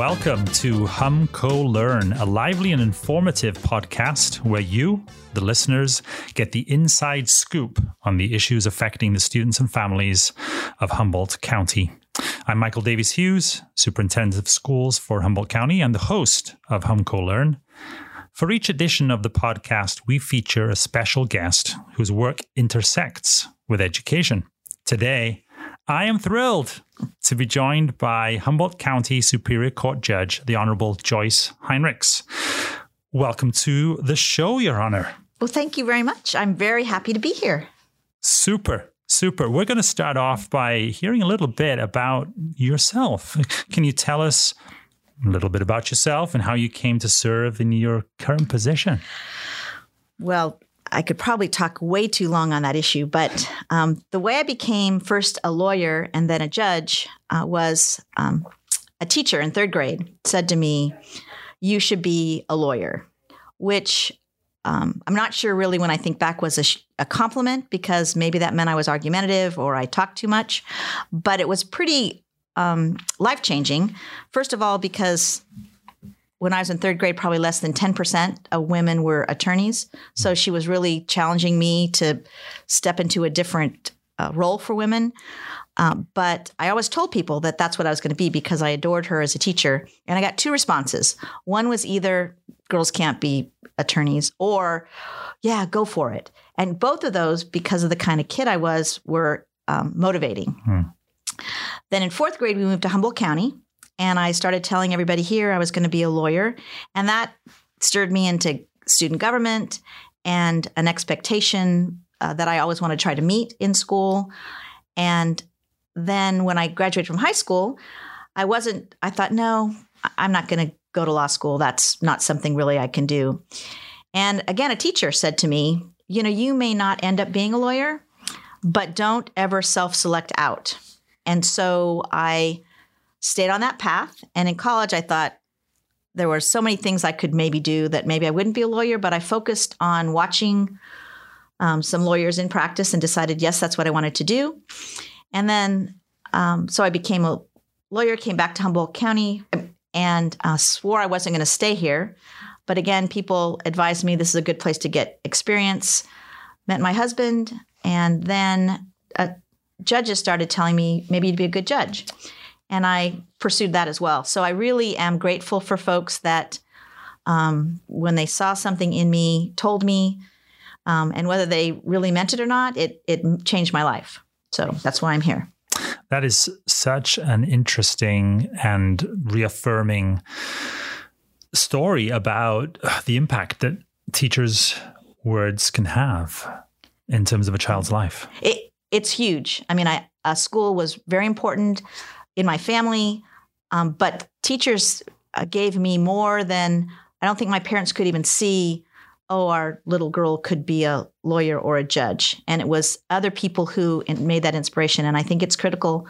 Welcome to HumCOE Learn, a lively and informative podcast where you, the listeners, get the inside scoop on the issues affecting the students and families of Humboldt County. I'm Michael Davies Hughes, Superintendent of Schools for Humboldt County and the host of HumCOE Learn. For each edition of the podcast, we feature a special guest whose work intersects with education. Today, I am thrilled to be joined by Humboldt County Superior Court Judge, the Honorable Joyce Hinrichs. Welcome to the show, Your Honor. Well, thank you very much. I'm very happy to be here. Super. Super. We're going to start off by hearing a little bit about yourself. Can you tell us a little bit about yourself and how you came to serve in your current position? Well, I could probably talk way too long on that issue, but um, the way I became first a lawyer and then a judge uh, was um, a teacher in third grade said to me, You should be a lawyer, which um, I'm not sure really when I think back was a, sh- a, compliment because maybe that meant I was argumentative or I talked too much, but it was pretty um, life changing. First of all, because when I was in third grade, probably less than 10% of women were attorneys. So she was really challenging me to step into a different uh, role for women. Um, but I always told people that that's what I was going to be because I adored her as a teacher. And I got two responses. One was either girls can't be attorneys or, yeah, go for it. And both of those, because of the kind of kid I was, were um, motivating. Hmm. Then in fourth grade, we moved to Humboldt County and I started telling everybody here I was going to be a lawyer. And that stirred me into student government and an expectation uh, that I always want to try to meet in school. And then when I graduated from high school, I wasn't, I thought, no, I'm not going to go to law school. That's not something really I can do. And again, a teacher said to me, you know, you may not end up being a lawyer, but don't ever self select out. And so I stayed on that path. And in college, I thought there were so many things I could maybe do that maybe I wouldn't be a lawyer, but I focused on watching um, some lawyers in practice and decided, yes, that's what I wanted to do. And then, um, so I became a lawyer, came back to Humboldt County, and uh, swore I wasn't going to stay here. But again, people advised me this is a good place to get experience. Met my husband, and then uh, judges started telling me maybe you'd be a good judge and I pursued that as well. So I really am grateful for folks that, um, when they saw something in me, told me, um, and whether they really meant it or not, it it changed my life. So that's why I'm here. That is such an interesting and reaffirming story about the impact that teachers' words can have in terms of a child's life. It, it's huge. I mean, I, a school was very important in my family. Um, but teachers uh, gave me more than I don't think my parents could even see. Oh, our little girl could be a lawyer or a judge, and it was other people who made that inspiration. And I think it's critical.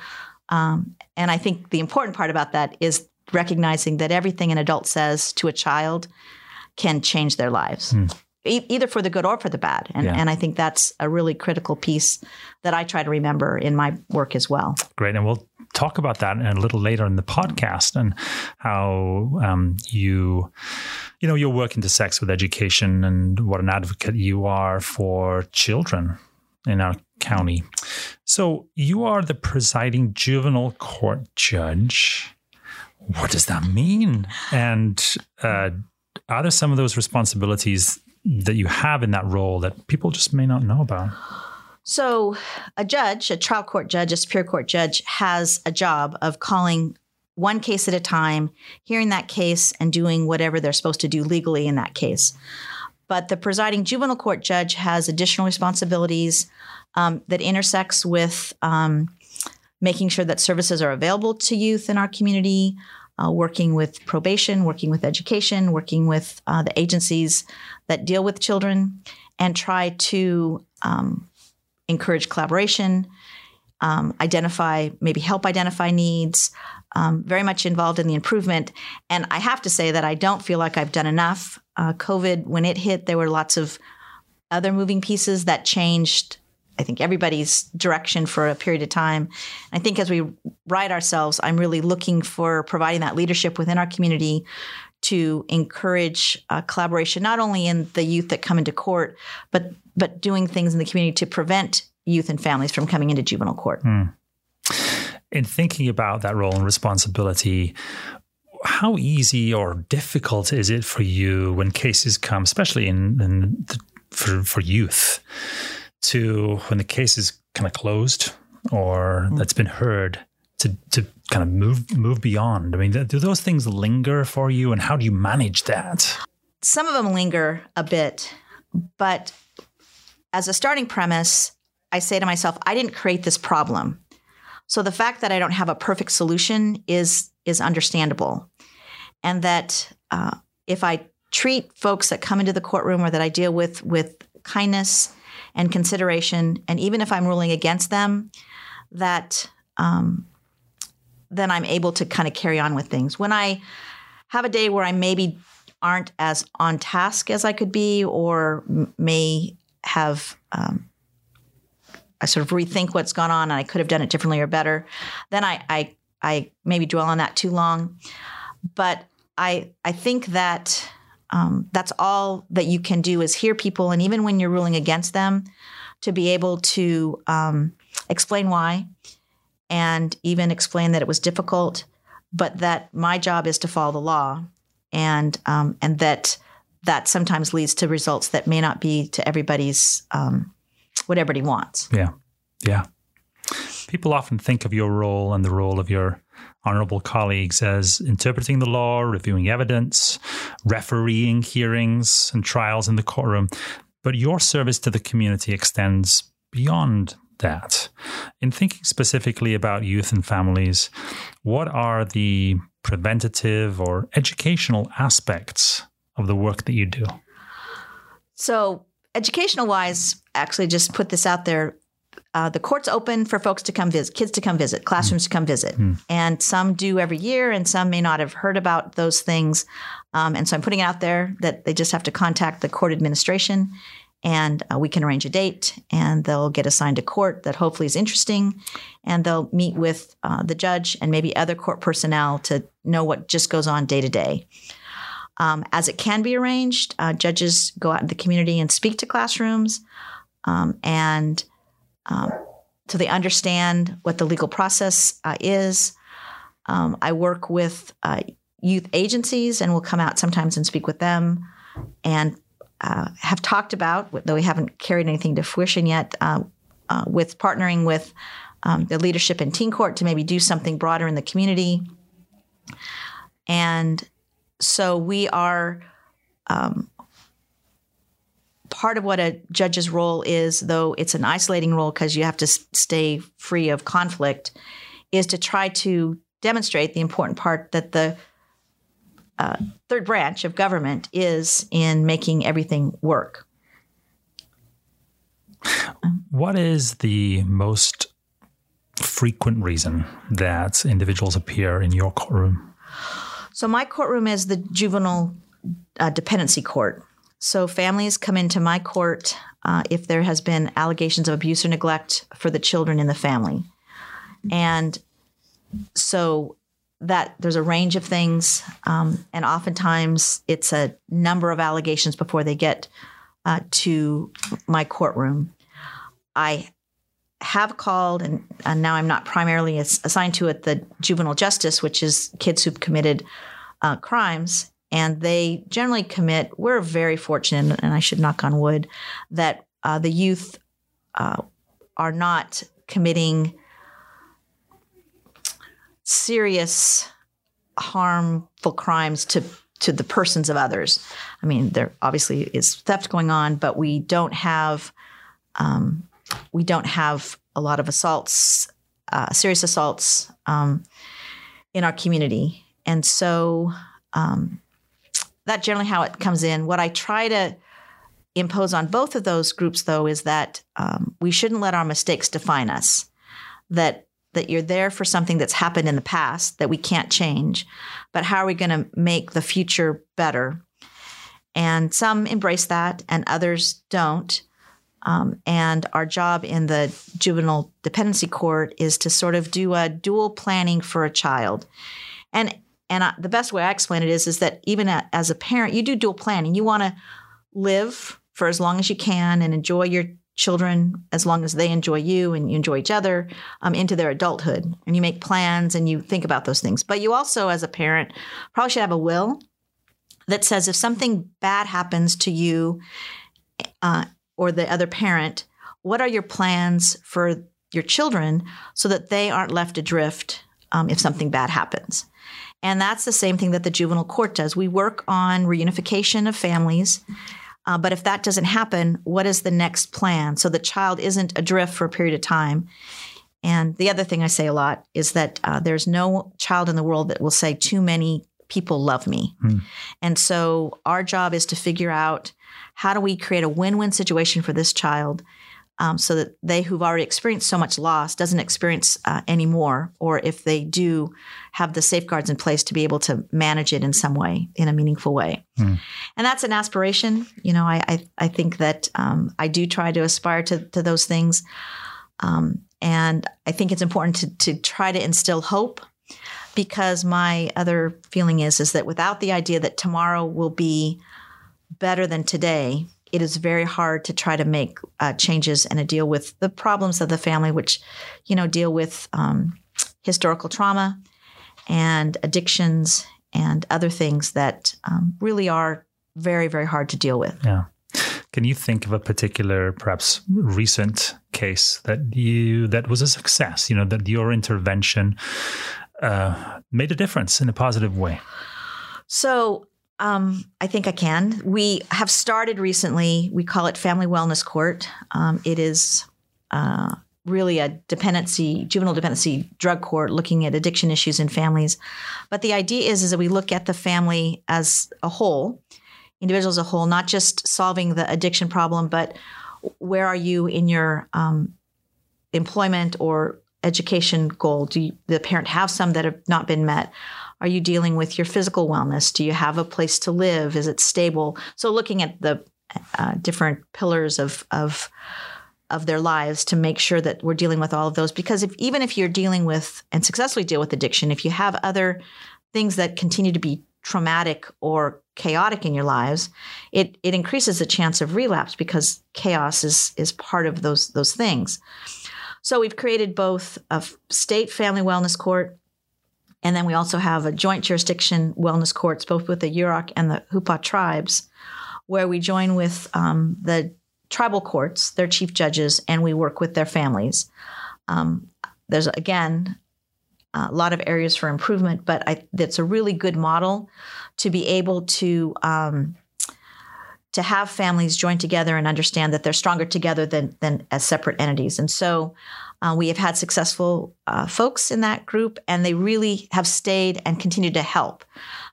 Um, and I think the important part about that is recognizing that everything an adult says to a child can change their lives. Hmm either for the good or for the bad. And, yeah. and I think that's a really critical piece that I try to remember in my work as well. Great. And we'll talk about that a little later in the podcast and how um, you, you know, your work intersects with education and what an advocate you are for children in our county. So you are the presiding juvenile court judge. What does that mean? And uh, are there some of those responsibilities that you have in that role that people just may not know about? So, a judge, a trial court judge, a superior court judge, has a job of calling one case at a time, hearing that case, and doing whatever they're supposed to do legally in that case. But the presiding juvenile court judge has additional responsibilities um, that intersects with um, making sure that services are available to youth in our community, uh, working with probation, working with education, working with uh, the agencies that deal with children, and try to um, encourage collaboration, um, identify, maybe help identify needs. Um, very much involved in the improvement. And I have to say that I don't feel like I've done enough. Uh, COVID, when it hit, there were lots of other moving pieces that changed I think everybody's direction for a period of time. I think as we write ourselves, I'm really looking for providing that leadership within our community to encourage uh, collaboration, not only in the youth that come into court, but but doing things in the community to prevent youth and families from coming into juvenile court. Mm. In thinking about that role and responsibility, how easy or difficult is it for you when cases come, especially in, in the, for for youth? to when the case is kind of closed or mm. that's been heard to to kind of move move beyond? I mean, do those things linger for you, and how do you manage that? Some of them linger a bit, but as a starting premise, I say to myself, I didn't create this problem. So the fact that I don't have a perfect solution is is understandable, and that uh, if I treat folks that come into the courtroom or that I deal with with kindness and consideration. And even if I'm ruling against them, that um, then I'm able to kind of carry on with things. When I have a day where I maybe aren't as on task as I could be, or may have um, I sort of rethink what's gone on and I could have done it differently or better, then I I, I maybe dwell on that too long. But I I think that um, that's all that you can do is hear people, and even when you're ruling against them, to be able to um, explain why, and even explain that it was difficult, but that my job is to follow the law, and um, and that that sometimes leads to results that may not be to everybody's um, what everybody wants. Yeah, yeah. People often think of your role and the role of your honorable colleagues as interpreting the law, reviewing evidence, refereeing hearings and trials in the courtroom. But your service to the community extends beyond that. In thinking specifically about youth and families, what are the preventative or educational aspects of the work that you do? So, educational wise, actually, just put this out there uh, the court's open for folks to come visit, kids to come visit, classrooms mm. to come visit. Mm. And some do every year, and some may not have heard about those things. Um, and so I'm putting it out there that they just have to contact the court administration and uh, we can arrange a date and they'll get assigned a court that hopefully is interesting and they'll meet with uh, the judge and maybe other court personnel to know what just goes on day to day. Um, as it can be arranged, uh, judges go out in the community and speak to classrooms um, and um, so they understand what the legal process uh, is. Um, I work with uh, youth agencies and will come out sometimes and speak with them and uh, have talked about, though we haven't carried anything to fruition yet, uh, uh, with partnering with um, the leadership in Teen Court to maybe do something broader in the community. And so we are um, part of what a judge's role is, though it's an isolating role because you have to stay free of conflict, is to try to demonstrate the important part that the uh, third branch of government is in making everything work. What is the most frequent reason that individuals appear in your courtroom? So, my courtroom is the juvenile uh, dependency court. So families come into my court uh, if there has been allegations of abuse or neglect for the children in the family, and so that there's a range of things, um, and oftentimes it's a number of allegations before they get uh, to my courtroom. I have called, and, and, now I'm not primarily assigned to it, the juvenile justice, which is kids who've committed uh, crimes and they generally commit. We're very fortunate, and I should knock on wood, that uh, the youth uh, are not committing serious harmful crimes to to the persons of others. I mean, there obviously is theft going on, but we don't have um, we don't have a lot of assaults, uh, serious assaults um, in our community, and so um, that's generally how it comes in. What I try to impose on both of those groups, though, is that um, we shouldn't let our mistakes define us. That that you're there for something that's happened in the past that we can't change, but how are we going to make the future better? And some embrace that, and others don't. Um, and our job in the juvenile dependency court is to sort of do a dual planning for a child. And and I, the best way I explain it is is that even as a parent, you do dual planning. You want to live for as long as you can and enjoy your children as long as they enjoy you and you enjoy each other um, into their adulthood. And you make plans and you think about those things. But you also, as a parent, probably should have a will that says if something bad happens to you uh, or the other parent, what are your plans for your children so that they aren't left adrift um, if something bad happens? And that's the same thing that the juvenile court does. We work on reunification of families uh, but if that doesn't happen, what is the next plan so the child isn't adrift for a period of time? And the other thing I say a lot is that uh, there's no child in the world that will say, too many people love me. Hmm. And so our job is to figure out how do we create a win win situation for this child um, so that they who've already experienced so much loss doesn't experience uh, anymore, or if they do, have the safeguards in place to be able to manage it in some way, in a meaningful way. Mm. And that's an aspiration. You know, I I, I think that um, I do try to aspire to to those things, um, and I think it's important to to try to instill hope. Because my other feeling is is that without the idea that tomorrow will be better than today, it is very hard to try to make uh, changes and to deal with the problems of the family, which, you know, deal with um, historical trauma and addictions and other things that um, really are very, very hard to deal with. Yeah. Can you think of a particular, perhaps recent case that you that was a success? You know, that your intervention uh, made a difference in a positive way. So um, I think I can. We have started recently. We call it Family Wellness Court. Um, it is uh, really a dependency, juvenile dependency drug court, looking at addiction issues in families. But the idea is, is that we look at the family as a whole, individuals as a whole, not just solving the addiction problem, but where are you in your um, employment or education goal? Do you, the parent have some that have not been met? Are you dealing with your physical wellness? Do you have a place to live? Is it stable? So looking at the uh, different pillars of of of their lives to make sure that we're dealing with all of those because if even if you're dealing with and successfully deal with addiction if you have other things that continue to be traumatic or chaotic in your lives it it increases the chance of relapse because chaos is is part of those those things so we've created both a state family wellness court and then we also have a joint jurisdiction wellness courts, both with the Yurok and the Hupa tribes, where we join with um, the tribal courts, their chief judges, and we work with their families. Um, there's, again, a lot of areas for improvement, but I, that's a really good model to be able to um, to have families join together and understand that they're stronger together than than as separate entities. And so uh, we have had successful uh, folks in that group, and they really have stayed and continued to help.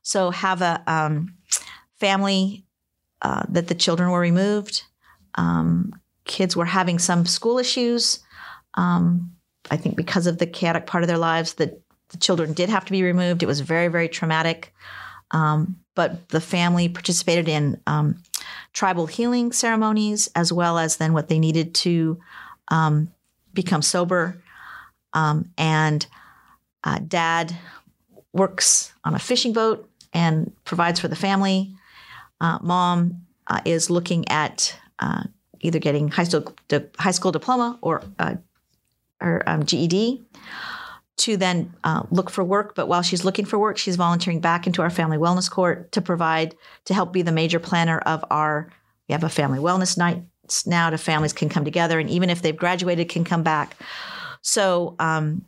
So, have a um, family uh, that the children were removed, um, kids were having some school issues. Um, I think because of the chaotic part of their lives, that the children did have to be removed. It was very, very traumatic. Um, but the family participated in um, tribal healing ceremonies as well as then what they needed to um, become sober. Um, and uh, dad works on a fishing boat and provides for the family. Uh, mom uh, is looking at uh, either getting high school, di- high school diploma or, uh, or um, GED to then uh, look for work. But while she's looking for work, she's volunteering back into our family wellness court to provide, to help be the major planner of our, we have a family wellness night now to families can come together and even if they've graduated can come back. So um,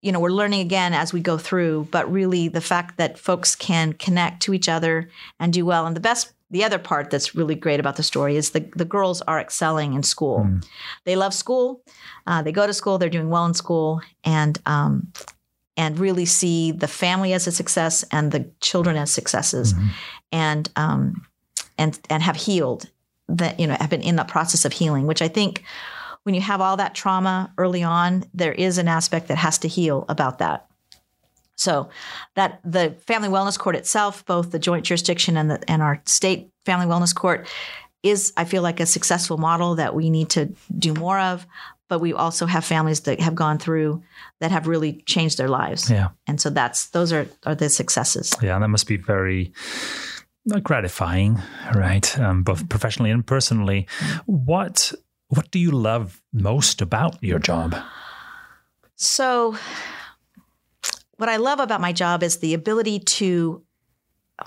you know we're learning again as we go through but really the fact that folks can connect to each other and do well. And the best the other part that's really great about the story is the, the girls are excelling in school. Mm. they love school. Uh, they go to school they're doing well in school and um, and really see the family as a success and the children as successes. Mm-hmm. and um, and and have healed that you know have been in the process of healing which i think when you have all that trauma early on there is an aspect that has to heal about that so that the family wellness court itself both the joint jurisdiction and the and our state family wellness court is, I feel like, a successful model that we need to do more of. But we also have families that have gone through that have really changed their lives. Yeah. And so that's those are are the successes. Yeah, and that must be very gratifying, right? Um, both professionally and personally. What what do you love most about your job? So, what I love about my job is the ability to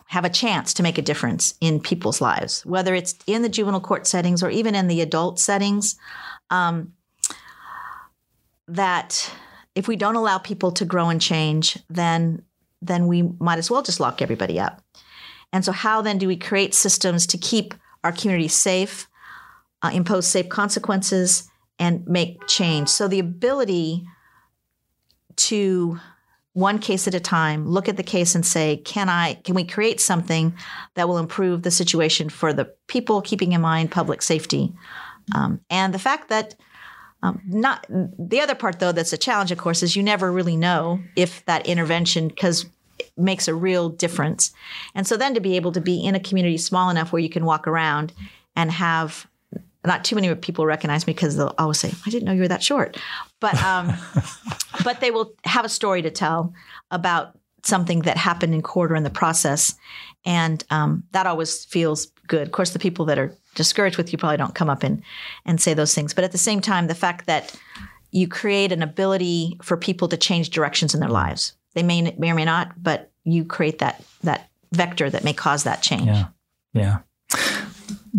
have a chance to make a difference in people's lives, whether it's in the juvenile court settings or even in the adult settings. Um, that if we don't allow people to grow and change, then then we might as well just lock everybody up. And so, how then do we create systems to keep our community safe, uh, impose safe consequences, and make change? So, the ability to one case at a time look at the case and say can i can we create something that will improve the situation for the people keeping in mind public safety um, and the fact that um, not the other part though that's a challenge of course is you never really know if that intervention because makes a real difference and so then to be able to be in a community small enough where you can walk around and have not too many people recognize me because they'll always say, "I didn't know you were that short," but um, but they will have a story to tell about something that happened in court or in the process, and um, that always feels good. Of course, the people that are discouraged with you probably don't come up and and say those things, but at the same time, the fact that you create an ability for people to change directions in their lives. They may, may or may not, but you create that that vector that may cause that change. Yeah, yeah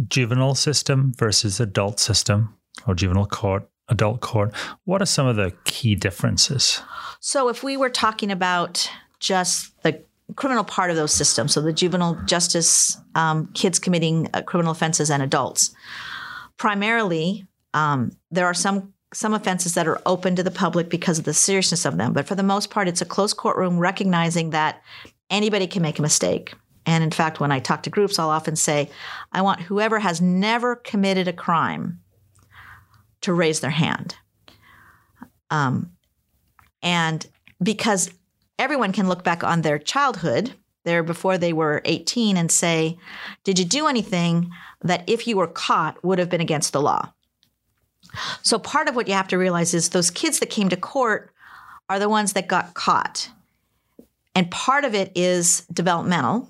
juvenile system versus adult system or juvenile court, adult court. What are some of the key differences? So, if we were talking about just the criminal part of those systems, so the juvenile justice, um, kids committing uh, criminal offenses, and adults, primarily um, there are some some offenses that are open to the public because of the seriousness of them. But for the most part, it's a closed courtroom recognizing that anybody can make a mistake. And in fact, when I talk to groups, I'll often say, I want whoever has never committed a crime to raise their hand. Um, and because everyone can look back on their childhood, there before they were 18, and say, Did you do anything that if you were caught would have been against the law? So part of what you have to realize is those kids that came to court are the ones that got caught. And part of it is developmental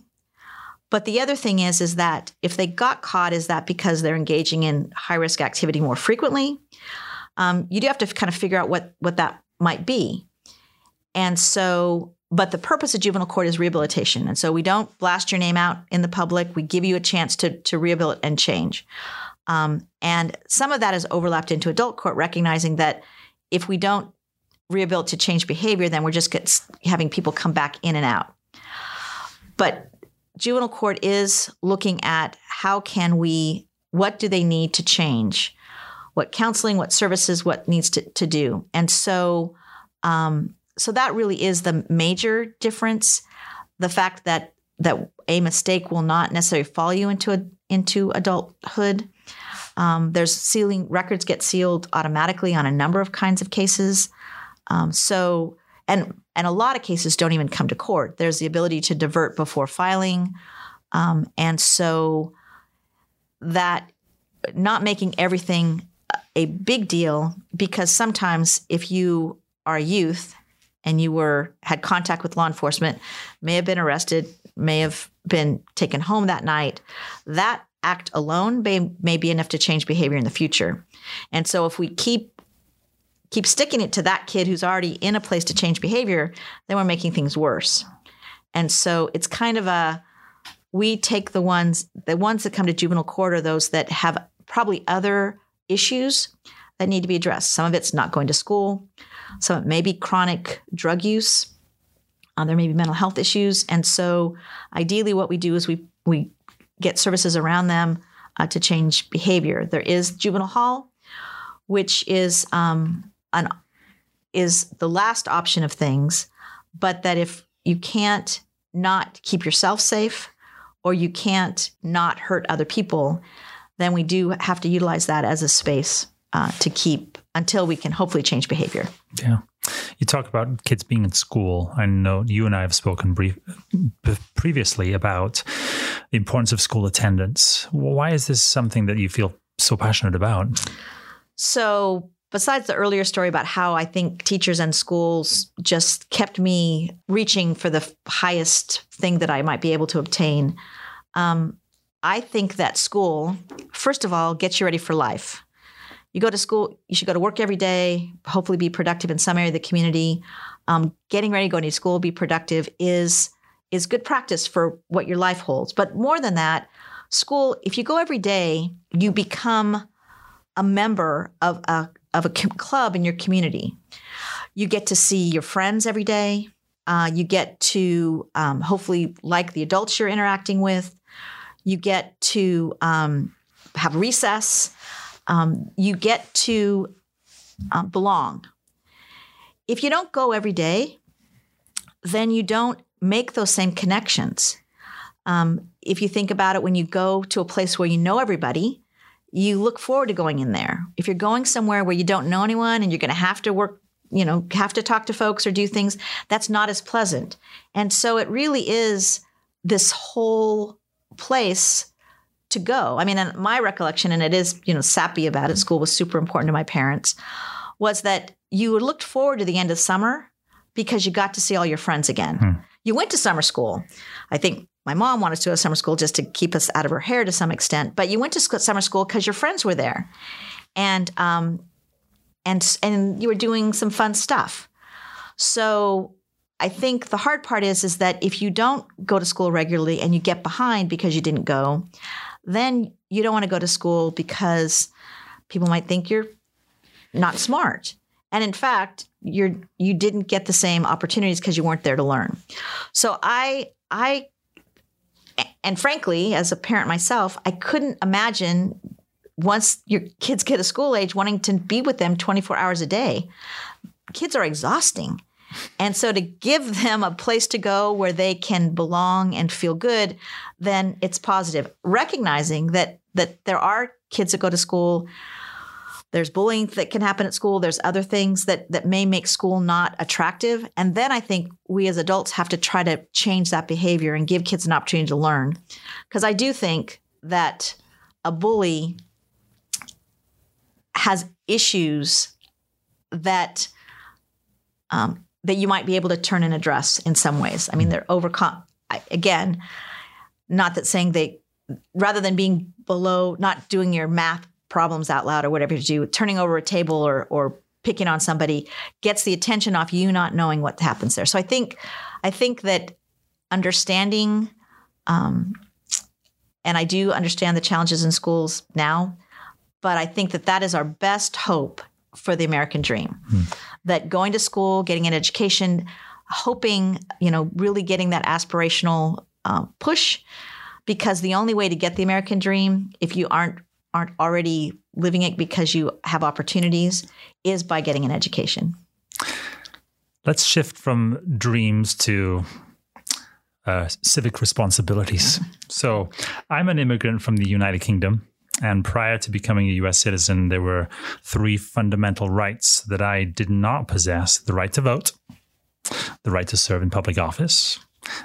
but the other thing is, is that if they got caught, is that because they're engaging in high risk activity more frequently? Um, you do have to kind of figure out what what that might be. And so, but the purpose of juvenile court is rehabilitation. And so we don't blast your name out in the public. We give you a chance to to rehabilitate and change. Um, and some of that is overlapped into adult court, recognizing that if we don't rehabilitate to change behavior, then we're just get, having people come back in and out. But juvenile court is looking at how can we, what do they need to change? What counseling, what services, what needs to, to do. And so, um, so that really is the major difference. The fact that that a mistake will not necessarily follow you into a, into adulthood. Um, there's sealing records get sealed automatically on a number of kinds of cases. Um, so and and a lot of cases don't even come to court. There's the ability to divert before filing, um, and so that not making everything a big deal because sometimes if you are a youth and you were had contact with law enforcement, may have been arrested, may have been taken home that night, that act alone may, may be enough to change behavior in the future. And so if we keep keep sticking it to that kid who's already in a place to change behavior, then we're making things worse. And so it's kind of a we take the ones the ones that come to juvenile court are those that have probably other issues that need to be addressed. Some of it's not going to school, some it may be chronic drug use. Uh, there may be mental health issues, and so ideally, what we do is we we get services around them uh, to change behavior. There is juvenile hall, which is um, an is the last option of things, but that if you can't not keep yourself safe or you can't not hurt other people, then we do have to utilize that as a space uh, to keep until we can hopefully change behavior. Yeah. You talk about kids being in school. I know you and I have spoken brief, previously about the importance of school attendance. Why is this something that you feel so passionate about? So, besides the earlier story about how I think teachers and schools just kept me reaching for the highest thing that I might be able to obtain, um, I think that school, first of all, gets you ready for life. You go to school, you should go to work every day, hopefully be productive in some area of the community. Um, getting ready to go to school, be productive is is good practice for what your life holds. But more than that, school, if you go every day, you become a member of a of a club in your community. You get to see your friends every day. Uh, you get to um, hopefully like the adults you're interacting with. You get to um, have recess. Um, you get to uh, belong. If you don't go every day, then you don't make those same connections. Um, if you think about it, when you go to a place where you know everybody, you look forward to going in there. If you're going somewhere where you don't know anyone and you're going to have to work, you know, have to talk to folks or do things, that's not as pleasant. And so it really is this whole place to go. I mean, and my recollection, and it is, you know, sappy about it, school was super important to my parents, was that you looked forward to the end of summer because you got to see all your friends again. Hmm. You went to summer school. I think my mom wanted to go to summer school just to keep us out of her hair to some extent, but you went to summer school because your friends were there, and um, and and you were doing some fun stuff. So I think the hard part is is that if you don't go to school regularly and you get behind because you didn't go, then you don't want to go to school because people might think you're not smart. And in fact, you're you didn't get the same opportunities because you weren't there to learn. So I I and frankly, as a parent myself, I couldn't imagine once your kids get to school age wanting to be with them 24 hours a day. Kids are exhausting. And so to give them a place to go where they can belong and feel good, then it's positive. Recognizing that that there are kids that go to school there's bullying that can happen at school. There's other things that that may make school not attractive. And then I think we as adults have to try to change that behavior and give kids an opportunity to learn. Because I do think that a bully has issues that um, that you might be able to turn and address in some ways. I mean, they're overcome. Again, not that saying they rather than being below, not doing your math problems out loud or whatever you do, turning over a table or or picking on somebody gets the attention off you not knowing what happens there. So I think I think that understanding um, and I do understand the challenges in schools now, but I think that that is our best hope for the American dream. Hmm. That going to school, getting an education, hoping, you know, really getting that aspirational uh, push because the only way to get the American dream, if you aren't aren't already living it because you have opportunities is by getting an education. Let's shift from dreams to uh, civic responsibilities. So, I'm an immigrant from the United Kingdom. And prior to becoming a US citizen, there were three fundamental rights that I did not possess the right to vote, the right to serve in public office,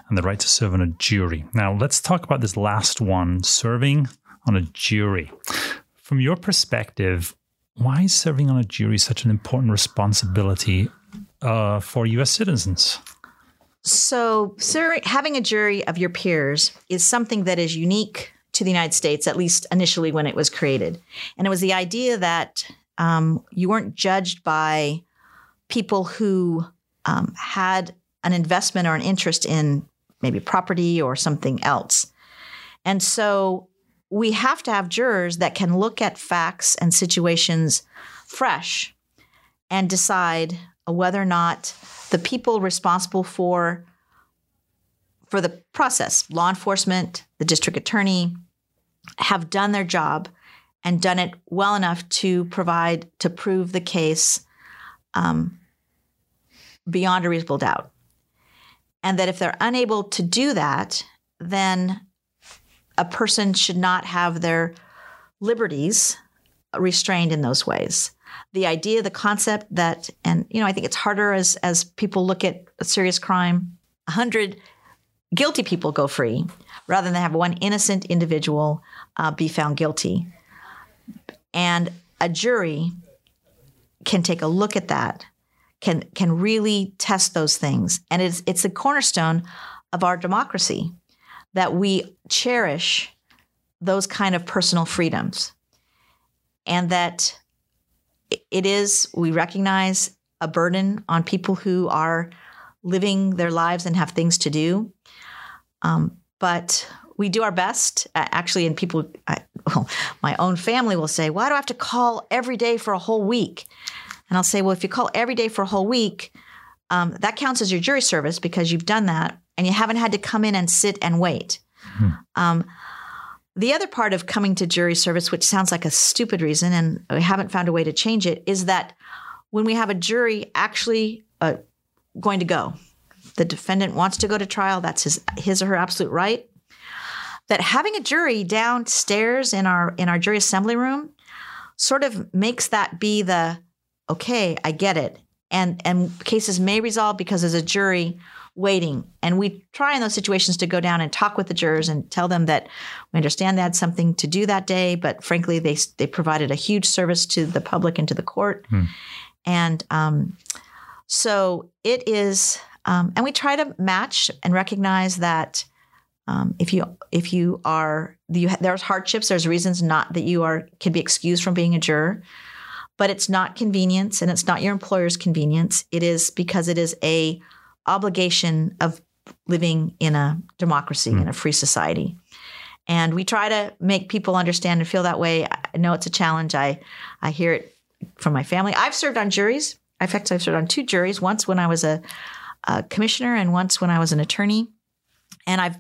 and the right to serve on a jury. Now, let's talk about this last one serving on a jury. From your perspective, why is serving on a jury such an important responsibility uh, for U.S. citizens? So, sir, having a jury of your peers is something that is unique to the United States, at least initially when it was created. And it was the idea that um, you weren't judged by people who um, had an investment or an interest in maybe property or something else. And so we have to have jurors that can look at facts and situations fresh and decide whether or not the people responsible for for the process law enforcement the district attorney have done their job and done it well enough to provide to prove the case um, beyond a reasonable doubt and that if they're unable to do that then a person should not have their liberties restrained in those ways. the idea, the concept that, and you know, I think it's harder as as people look at a serious crime. A hundred guilty people go free rather than have one innocent individual uh, be found guilty. And a jury can take a look at that, can can really test those things, and it's it's a cornerstone of our democracy that we cherish those kind of personal freedoms, and that it is we recognize a burden on people who are living their lives and have things to do. Um, but we do our best. Actually, and people, I, well, my own family will say, "Why do I have to call every day for a whole week?" And I'll say, "Well, if you call every day for a whole week, um, that counts as your jury service because you've done that, and you haven't had to come in and sit and wait." Hmm. Um, the other part of coming to jury service, which sounds like a stupid reason, and we haven't found a way to change it, is that when we have a jury actually uh, going to go, the defendant wants to go to trial, that's his his or her absolute right. That having a jury downstairs in our in our jury assembly room sort of makes that be the okay, I get it, and and cases may resolve because there's a jury waiting. And we try in those situations to go down and talk with the jurors and tell them that we understand they had something to do that day, but frankly, they they provided a huge service to the public and to the court. Hmm. And um, so it is, um, and we try to match and recognize that um, if you if you are you, there's hardships, there's reasons not that you are can be excused from being a juror but it's not convenience and it's not your employer's convenience. It is because it is a obligation of living in a democracy, mm. in a free society. And we try to make people understand and feel that way. I know it's a challenge. I, I hear it from my family. I've served on juries. In fact, I've served on two juries, once when I was a, a commissioner and once when I was an attorney. And I've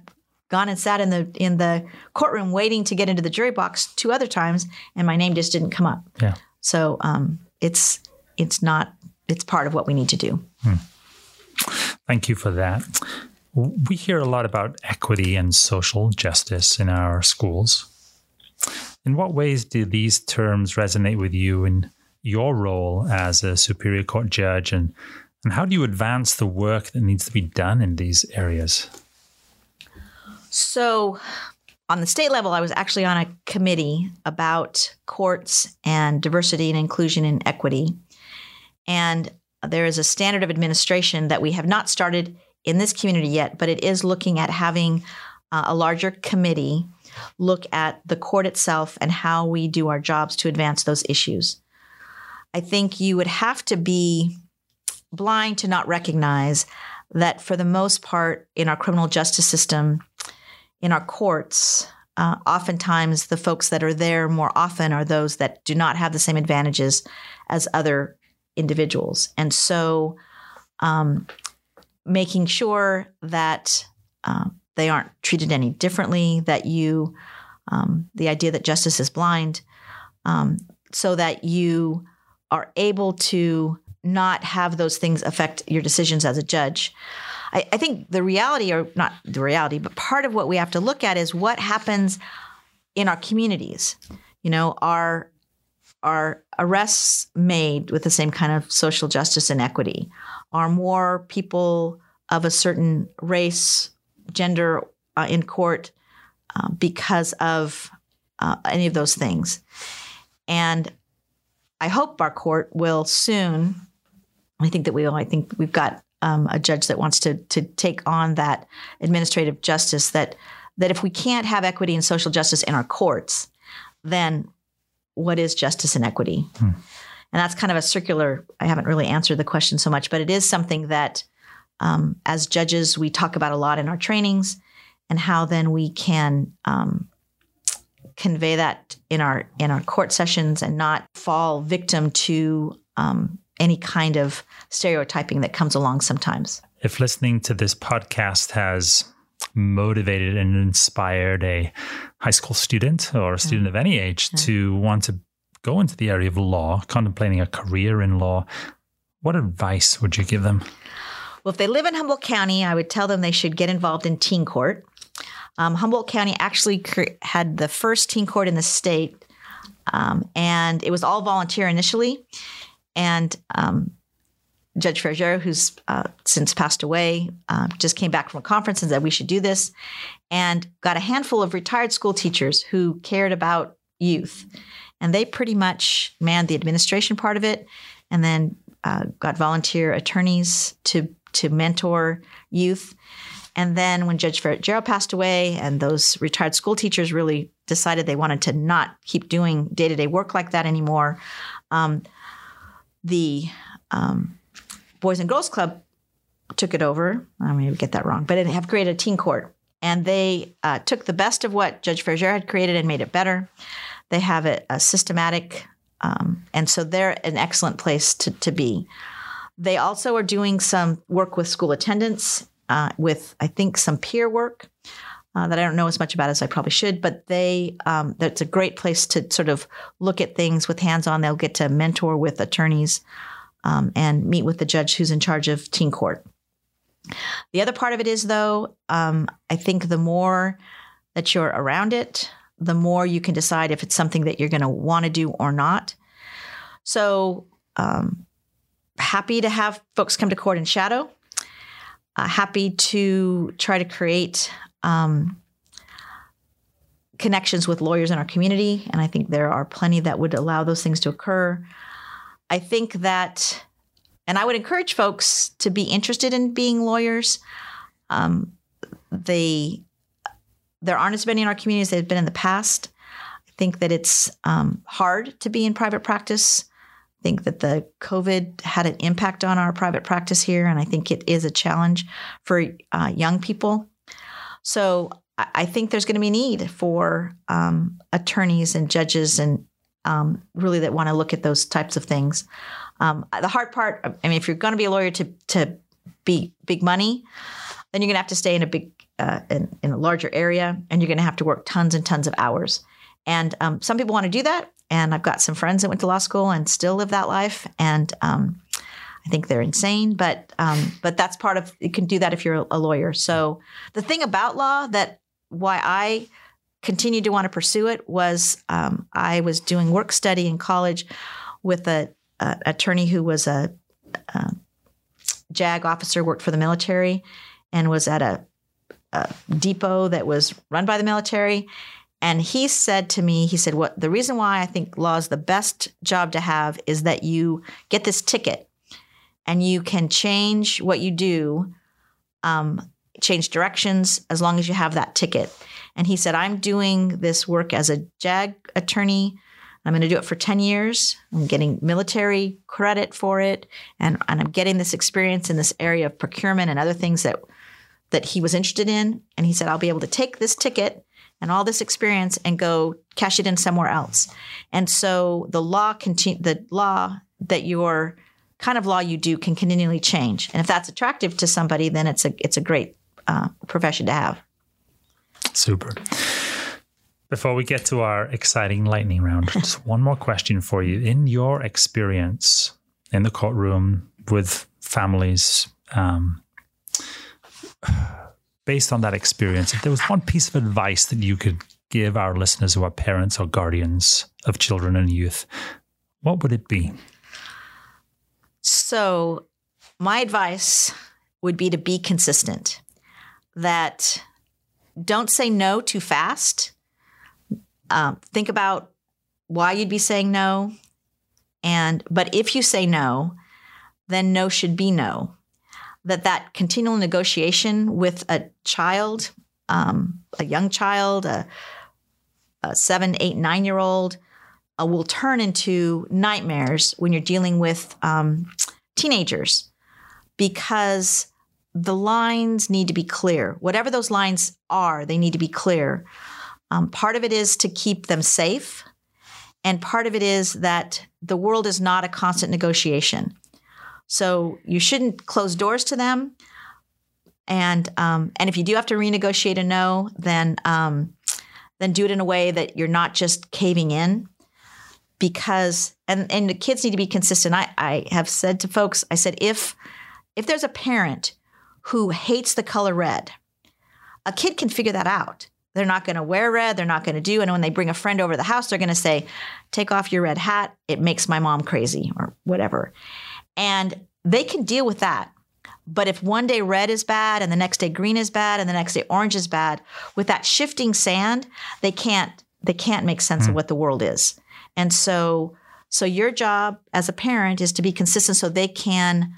gone and sat in the in the courtroom waiting to get into the jury box two other times, and my name just didn't come up. Yeah. So um, it's it's not it's part of what we need to do. Hmm. Thank you for that. We hear a lot about equity and social justice in our schools. In what ways do these terms resonate with you in your role as a Superior Court judge, and, and how do you advance the work that needs to be done in these areas? So, on the state level, I was actually on a committee about courts and diversity and inclusion and equity. And there is a standard of administration that we have not started in this community yet, but it is looking at having uh, a larger committee look at the court itself and how we do our jobs to advance those issues. I think you would have to be blind to not recognize that for the most part in our criminal justice system, in our courts, uh, oftentimes the folks that are there more often are those that do not have the same advantages as other individuals. And so um, making sure that uh, they aren't treated any differently, that you, um, the idea that justice is blind, um, so that you are able to not have those things affect your decisions as a judge. I, I think the reality, or not the reality, but part of what we have to look at is what happens in our communities. You know, our are arrests made with the same kind of social justice and equity? Are more people of a certain race, gender uh, in court uh, because of uh, any of those things? And I hope our court will soon. I think that we will. I think we've got um, a judge that wants to to take on that administrative justice. That that if we can't have equity and social justice in our courts, then what is justice and equity? Hmm. And that's kind of a circular, I haven't really answered the question so much, but it is something that um, as judges, we talk about a lot in our trainings and how then we can um, convey that in our in our court sessions and not fall victim to um, any kind of stereotyping that comes along sometimes. If listening to this podcast has motivated and inspired a high school student or a student of any age to want to go into the area of law, contemplating a career in law, what advice would you give them? Well, if they live in Humboldt County, I would tell them they should get involved in teen court. Um, Humboldt County actually cre- had the first teen court in the state Um, and it was all volunteer initially. And um, Judge Ferriero, who's uh, since passed away, uh, just came back from a conference and said we should do this, and got a handful of retired school teachers who cared about youth, and they pretty much manned the administration part of it, and then uh, got volunteer attorneys to to mentor youth. And then when Judge Ferriero passed away, and those retired school teachers really decided they wanted to not keep doing day to day work like that anymore, um, the um, Boys and Girls Club took it over. I may get that wrong, but they have created a teen court. And they uh, took the best of what Judge Ferriero had created and made it better. They have a, a systematic, um, and so they're an excellent place to, to be. They also are doing some work with school attendance, uh, with I think some peer work uh, that I don't know as much about as I probably should. But they, um, that's a great place to sort of look at things with hands on. They'll get to mentor with attorneys um, and meet with the judge who's in charge of teen court. The other part of it is, though, um, I think the more that you're around it, the more you can decide if it's something that you're going to want to do or not. So, um, happy to have folks come to court in shadow. Uh, happy to try to create um, connections with lawyers in our community. And I think there are plenty that would allow those things to occur. I think that, and I would encourage folks to be interested in being lawyers. Um, they, there aren't as many in our community as there have been in the past. I think that it's um, hard to be in private practice. I think that the COVID had an impact on our private practice here, and I think it is a challenge for uh, young people. So I think there's going to be a need for um, attorneys and judges and um, really that want to look at those types of things. Um, the hard part, I mean, if you're going to be a lawyer to to be big money, then you're going to have to stay in a big uh, in, in, a larger area, and you're going to have to work tons and tons of hours. And um, some people want to do that, and I've got some friends that went to law school and still live that life, and um, I think they're insane. But um, but that's part of you can do that if you're a lawyer. So the thing about law that why I continued to want to pursue it was um, I was doing work study in college with a, a attorney who was a, a, JAG officer, worked for the military, and was at a, a depot that was run by the military. And he said to me, he said, "What the reason why I think law is the best job to have is that you get this ticket, and you can change what you do." Um, change directions as long as you have that ticket. And he said, I'm doing this work as a JAG attorney. I'm going to do it for 10 years. I'm getting military credit for it. And, and I'm getting this experience in this area of procurement and other things that, that he was interested in. And he said, I'll be able to take this ticket and all this experience and go cash it in somewhere else. And so the law continue, the law that your kind of law you do can continually change. And if that's attractive to somebody, then it's a, it's a great uh, profession to have. Super. Before we get to our exciting lightning round, just one more question for you. In your experience in the courtroom with families, um, based on that experience, if there was one piece of advice that you could give our listeners who are parents or guardians of children and youth, what would it be? So, my advice would be to be consistent. That don't say no too fast. Um, think about why you'd be saying no. And, but if you say no, then no should be no. That that continual negotiation with a child, um, a young child, a, a seven, eight, nine year old, uh, will turn into nightmares when you're dealing with um, teenagers because the lines need to be clear. Whatever those lines are, they need to be clear. Um, part of it is to keep them safe, and part of it is that the world is not a constant negotiation. So you shouldn't close doors to them. And um, and if you do have to renegotiate a no, then um, then do it in a way that you're not just caving in. Because and and the kids need to be consistent. I, I have said to folks, I said if if there's a parent who hates the color red. A kid can figure that out. They're not going to wear red. They're not going to do. And when they bring a friend over to the house, they're going to say, take off your red hat. It makes my mom crazy or whatever. And they can deal with that. But if one day red is bad and the next day green is bad and the next day orange is bad, with that shifting sand, they can't they can't make sense mm. of what the world is. And so so your job as a parent is to be consistent so they can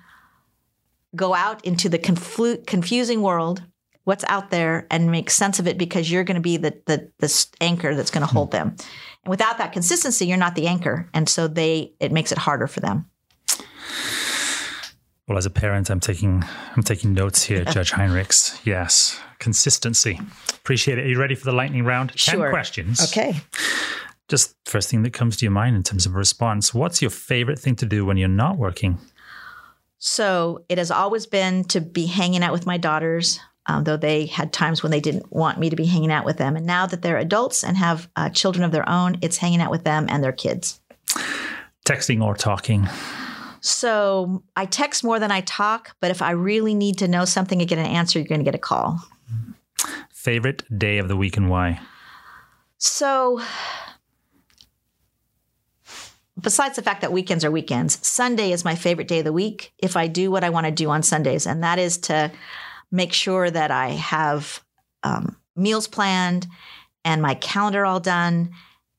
go out into the conflu- confusing world what's out there and make sense of it because you're going to be the, the, the anchor that's going to hold hmm. them. And without that consistency, you're not the anchor. And so they, it makes it harder for them. Well, as a parent, I'm taking I'm taking notes here, Judge Hinrichs. Yes, consistency. Appreciate it. Are you ready for the lightning round? Ten sure. questions. Okay. Just first thing that comes to your mind in terms of response. What's your favorite thing to do when you're not working? So it has always been to be hanging out with my daughters um, though they had times when they didn't want me to be hanging out with them. And now that they're adults and have uh, children of their own, it's hanging out with them and their kids. Texting or talking? So I text more than I talk, but if I really need to know something and get an answer, you're going to get a call. Favorite day of the week and why? So, besides the fact that weekends are weekends, Sunday is my favorite day of the week if I do what I want to do on Sundays, and that is to make sure that I have um, meals planned and my calendar all done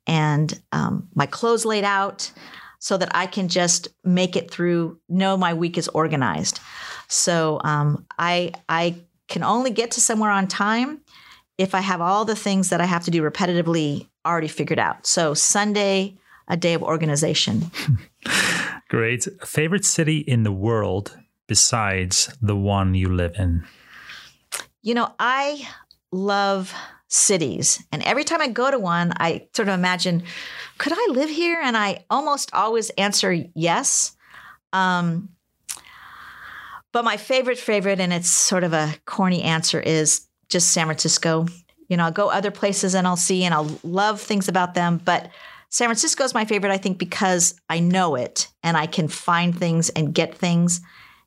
and um, my clothes laid out so that I can just make it through, know my week is organized. So um, I, I can only get to somewhere on time if I have all the things that I have to do repetitively already figured out. So Sunday, a day of organization. Great. Favorite city in the world besides the one you live in? You know, I love cities. And every time I go to one, I sort of imagine, could I live here? And I almost always answer yes. Um, but my favorite, favorite, and it's sort of a corny answer, is just San Francisco. You know, I'll go other places and I'll see and I'll love things about them. But San Francisco is my favorite, I think, because I know it and I can find things and get things.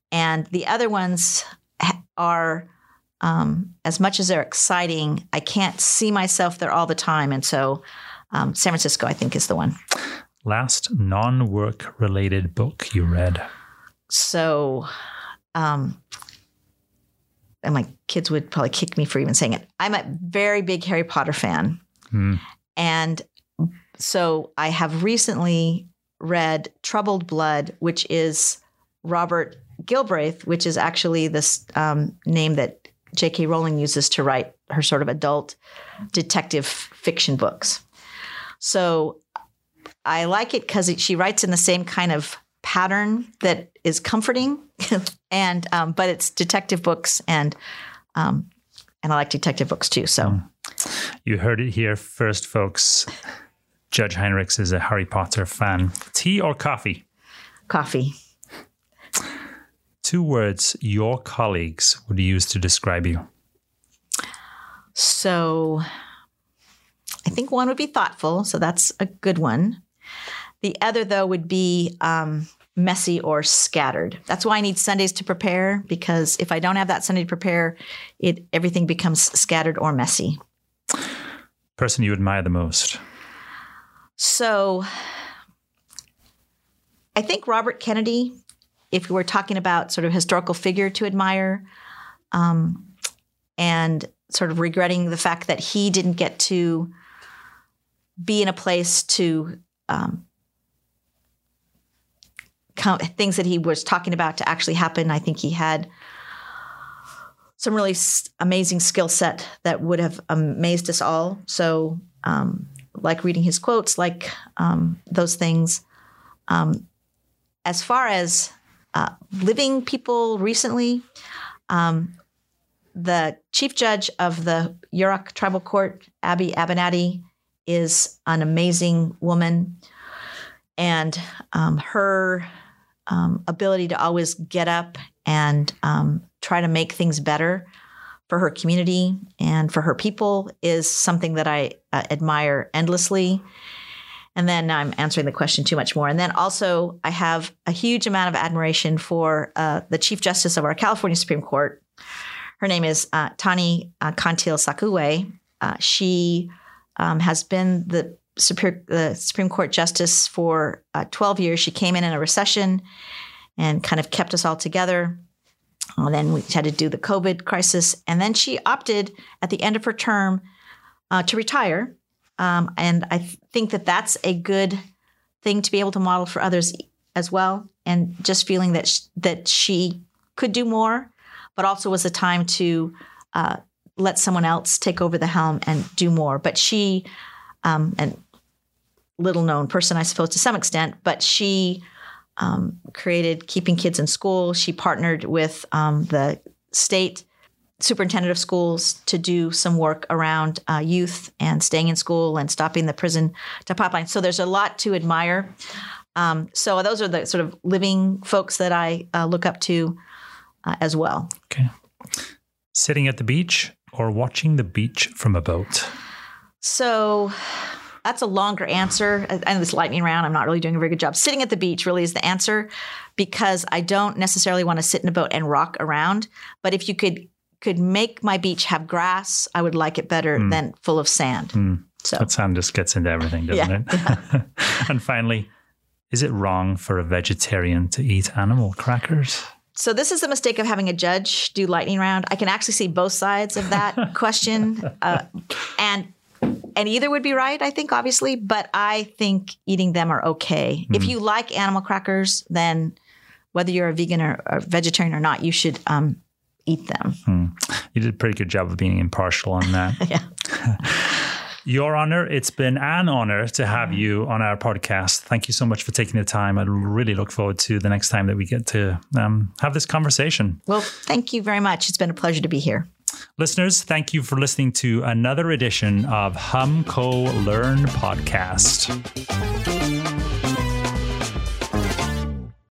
And the other ones are um, as much as they're exciting, I can't see myself there all the time. And so um, San Francisco, I think, is the one. Last non work related book you read? So, um, and my kids would probably kick me for even saying it. I'm a very big Harry Potter fan. Mm. And so I have recently read Troubled Blood, which is Robert Galbraith, which is actually this um, name that J.K. Rowling uses to write her sort of adult detective fiction books. So I like it because she writes in the same kind of pattern that is comforting, and um, but it's detective books and um, and I like detective books too. So hmm. you heard it here first, folks. Judge Hinrichs is a Harry Potter fan. Tea or coffee? Coffee two words your colleagues would use to describe you? So I think one would be thoughtful. So that's a good one. The other, though, would be um, messy or scattered. That's why I need Sundays to prepare because if I don't have that Sunday to prepare, it everything becomes scattered or messy. Person you admire the most? So I think Robert Kennedy if we were talking about sort of historical figure to admire, um, and sort of regretting the fact that he didn't get to be in a place to um, things that he was talking about to actually happen. I think he had some really amazing skill set that would have amazed us all. So, um, like reading his quotes, like um, those things. Um, as far as uh, living people recently. Um, the chief judge of the Yurok Tribal Court, Abby Abinanti, is an amazing woman. And um, her um, ability to always get up and try to make things better for her community and for her people is something that I uh, admire endlessly. And then I'm answering the question too much more. And then also, I have a huge amount of admiration for uh, the Chief Justice of our California Supreme Court. Her name is uh, Tani uh, Cantil-Sakauye. Uh, she um, has been the the Supreme Court justice for uh, 12 years. She came in in a recession and kind of kept us all together. And then we had to do the COVID crisis. And then she opted at the end of her term uh, to retire. Um, and I th- think that that's a good thing to be able to model for others as well. And just feeling that sh- that she could do more, but also was a time to uh, let someone else take over the helm and do more. But she, um, and little known person, I suppose, to some extent, but she um, created Keeping Kids in School. She partnered with um, the state superintendent of schools to do some work around uh, youth and staying in school and stopping the prison to pipeline. So there's a lot to admire. Um, so those are the sort of living folks that I uh, look up to uh, as well. Okay. Sitting at the beach or watching the beach from a boat? So that's a longer answer. And this lightning round, I'm not really doing a very good job. Sitting at the beach really is the answer because I don't necessarily want to sit in a boat and rock around. But if you could could make my beach have grass, I would like it better mm. than full of sand. Mm. So that sand just gets into everything, doesn't yeah, it? Yeah. and finally, is it wrong for a vegetarian to eat animal crackers? So this is the mistake of having a judge do lightning round. I can actually see both sides of that question, uh, and and either would be right. I think obviously, but I think eating them are okay. Mm. If you like animal crackers, then whether you're a vegan or, or vegetarian or not, you should um, eat them. Mm. You did a pretty good job of being impartial on that. yeah. Your honor, it's been an honor to have you on our podcast. Thank you so much for taking the time. I really look forward to the next time that we get to um, have this conversation. Well, thank you very much. It's been a pleasure to be here. Listeners, thank you for listening to another edition of HumCOE Learn podcast.